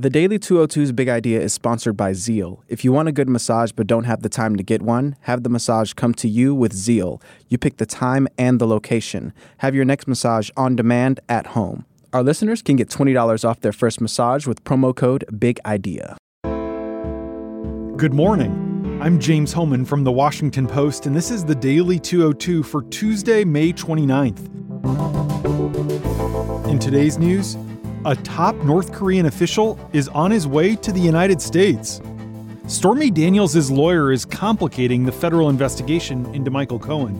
The Daily 202's big idea is sponsored by Zeel. If you want a good massage but don't have the time to get one, have the massage come to you with Zeel. You pick the time and the location. Have your next massage on demand at home. Our listeners can get $20 off their first massage with promo code BIG IDEA. Good morning. I'm James Hohmann from The Washington Post, and this is the Daily 202 for Tuesday, May 29th. In today's news, a top North Korean official is on his way to the United States. Stormy Daniels' lawyer is complicating the federal investigation into Michael Cohen.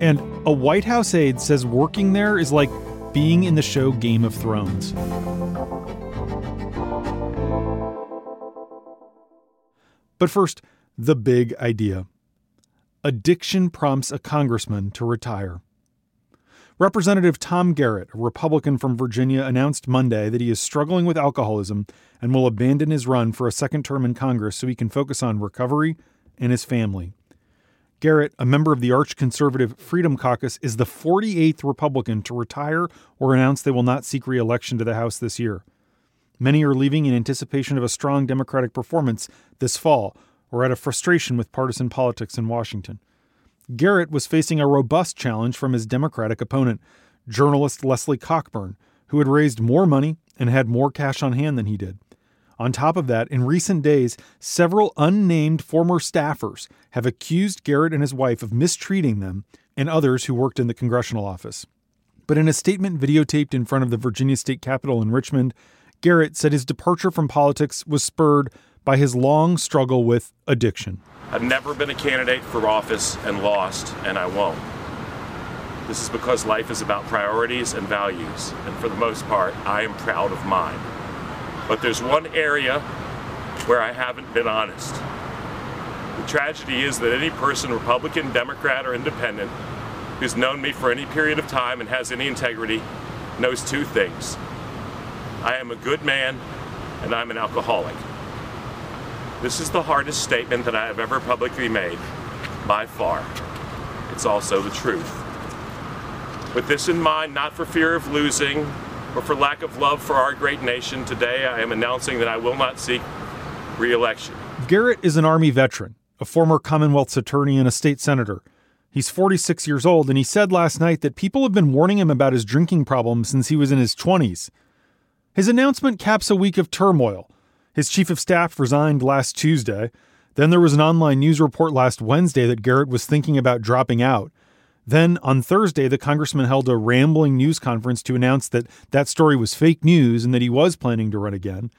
And a White House aide says working there is like being in the show Game of Thrones. But first, the big idea addiction prompts a congressman to retire. Representative Tom Garrett, a Republican from Virginia, announced Monday that he is struggling with alcoholism and will abandon his run for a second term in Congress so he can focus on recovery and his family. Garrett, a member of the arch conservative Freedom Caucus, is the 48th Republican to retire or announce they will not seek re election to the House this year. Many are leaving in anticipation of a strong Democratic performance this fall or out of frustration with partisan politics in Washington. Garrett was facing a robust challenge from his Democratic opponent, journalist Leslie Cockburn, who had raised more money and had more cash on hand than he did. On top of that, in recent days, several unnamed former staffers have accused Garrett and his wife of mistreating them and others who worked in the congressional office. But in a statement videotaped in front of the Virginia State Capitol in Richmond, Garrett said his departure from politics was spurred by his long struggle with addiction. I've never been a candidate for office and lost, and I won't. This is because life is about priorities and values, and for the most part, I am proud of mine. But there's one area where I haven't been honest. The tragedy is that any person, Republican, Democrat, or Independent, who's known me for any period of time and has any integrity, knows two things. I am a good man, and I'm an alcoholic. This is the hardest statement that I have ever publicly made, by far. It's also the truth. With this in mind, not for fear of losing or for lack of love for our great nation, today I am announcing that I will not seek re election. Garrett is an Army veteran, a former Commonwealth's attorney, and a state senator. He's 46 years old, and he said last night that people have been warning him about his drinking problem since he was in his 20s. His announcement caps a week of turmoil his chief of staff resigned last Tuesday. Then there was an online news report last Wednesday that Garrett was thinking about dropping out. Then on Thursday, the congressman held a rambling news conference to announce that that story was fake news and that he was planning to run again.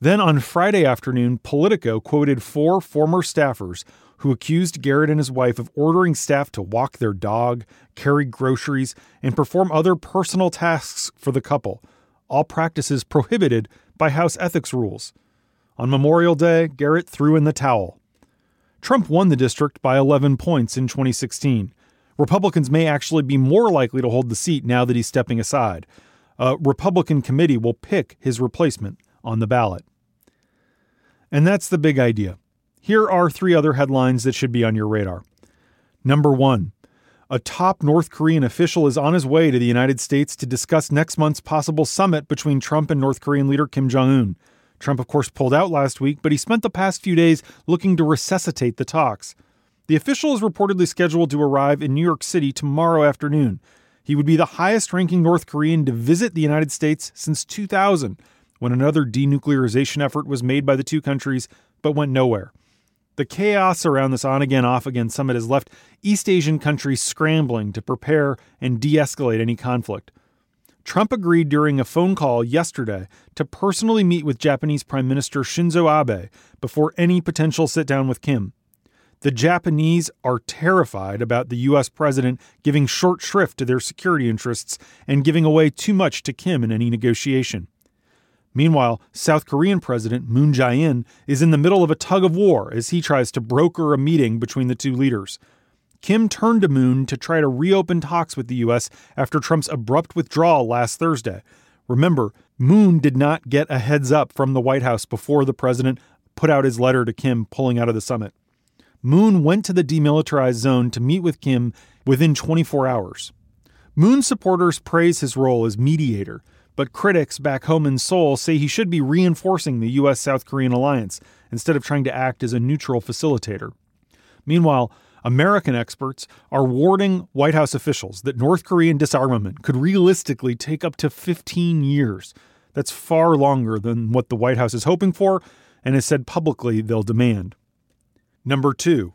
Then on Friday afternoon, Politico quoted four former staffers who accused Garrett and his wife of ordering staff to walk their dog, carry groceries, and perform other personal tasks for the couple, all practices prohibited by House ethics rules. On Memorial Day, Garrett threw in the towel. Trump won the district by 11 points in 2016. Republicans may actually be more likely to hold the seat now that he's stepping aside. A Republican committee will pick his replacement on the ballot. And that's the big idea. Here are three other headlines that should be on your radar. Number one, a top North Korean official is on his way to the United States to discuss next month's possible summit between Trump and North Korean leader Kim Jong un. Trump, of course, pulled out last week, but he spent the past few days looking to resuscitate the talks. The official is reportedly scheduled to arrive in New York City tomorrow afternoon. He would be the highest ranking North Korean to visit the United States since 2000, when another denuclearization effort was made by the two countries but went nowhere. The chaos around this on again, off again summit has left East Asian countries scrambling to prepare and de escalate any conflict. Trump agreed during a phone call yesterday to personally meet with Japanese Prime Minister Shinzo Abe before any potential sit down with Kim. The Japanese are terrified about the U.S. president giving short shrift to their security interests and giving away too much to Kim in any negotiation. Meanwhile, South Korean President Moon Jae in is in the middle of a tug of war as he tries to broker a meeting between the two leaders. Kim turned to Moon to try to reopen talks with the U.S. after Trump's abrupt withdrawal last Thursday. Remember, Moon did not get a heads up from the White House before the president put out his letter to Kim pulling out of the summit. Moon went to the demilitarized zone to meet with Kim within 24 hours. Moon supporters praise his role as mediator, but critics back home in Seoul say he should be reinforcing the U.S. South Korean alliance instead of trying to act as a neutral facilitator. Meanwhile, American experts are warning White House officials that North Korean disarmament could realistically take up to 15 years. That's far longer than what the White House is hoping for and has said publicly they'll demand. Number two,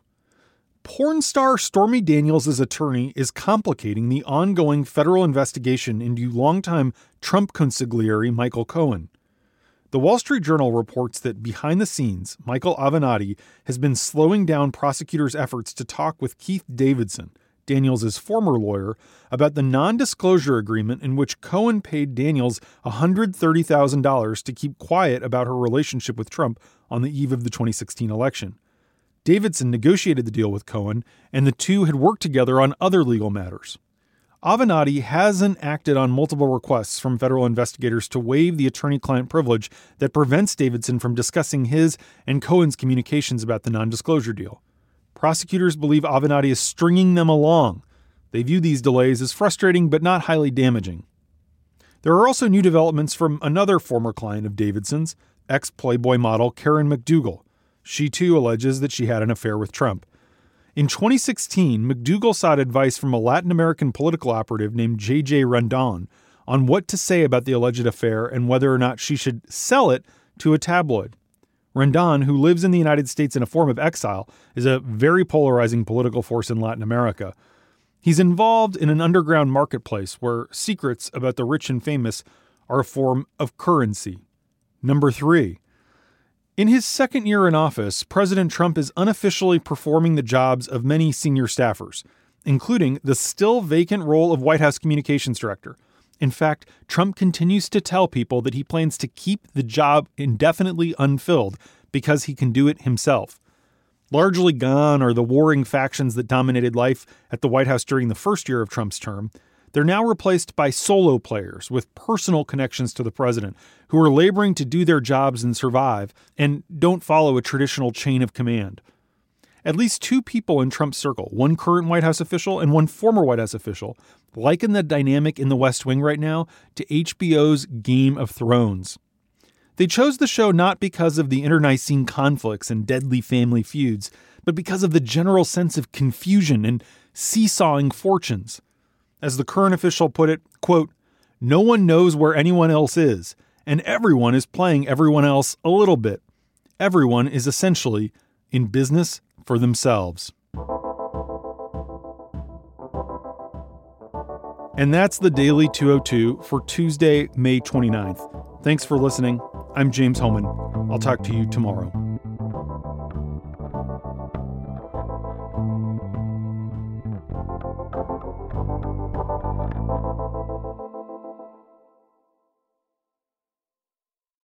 porn star Stormy Daniels' attorney is complicating the ongoing federal investigation into longtime Trump consigliere Michael Cohen. The Wall Street Journal reports that behind the scenes, Michael Avenatti has been slowing down prosecutors' efforts to talk with Keith Davidson, Daniels' former lawyer, about the non disclosure agreement in which Cohen paid Daniels $130,000 to keep quiet about her relationship with Trump on the eve of the 2016 election. Davidson negotiated the deal with Cohen, and the two had worked together on other legal matters. Avenatti hasn't acted on multiple requests from federal investigators to waive the attorney client privilege that prevents Davidson from discussing his and Cohen's communications about the non disclosure deal. Prosecutors believe Avenatti is stringing them along. They view these delays as frustrating but not highly damaging. There are also new developments from another former client of Davidson's, ex Playboy model Karen McDougal. She too alleges that she had an affair with Trump. In 2016, McDougal sought advice from a Latin American political operative named J.J. Rendon on what to say about the alleged affair and whether or not she should sell it to a tabloid. Rendon, who lives in the United States in a form of exile, is a very polarizing political force in Latin America. He's involved in an underground marketplace where secrets about the rich and famous are a form of currency. Number three, in his second year in office, President Trump is unofficially performing the jobs of many senior staffers, including the still vacant role of White House Communications Director. In fact, Trump continues to tell people that he plans to keep the job indefinitely unfilled because he can do it himself. Largely gone are the warring factions that dominated life at the White House during the first year of Trump's term. They're now replaced by solo players with personal connections to the president who are laboring to do their jobs and survive and don't follow a traditional chain of command. At least two people in Trump's circle, one current White House official and one former White House official, liken the dynamic in the West Wing right now to HBO's Game of Thrones. They chose the show not because of the internecine conflicts and deadly family feuds, but because of the general sense of confusion and seesawing fortunes. As the current official put it, quote, no one knows where anyone else is, and everyone is playing everyone else a little bit. Everyone is essentially in business for themselves. And that's the Daily 202 for Tuesday, May 29th. Thanks for listening. I'm James Hohmann. I'll talk to you tomorrow.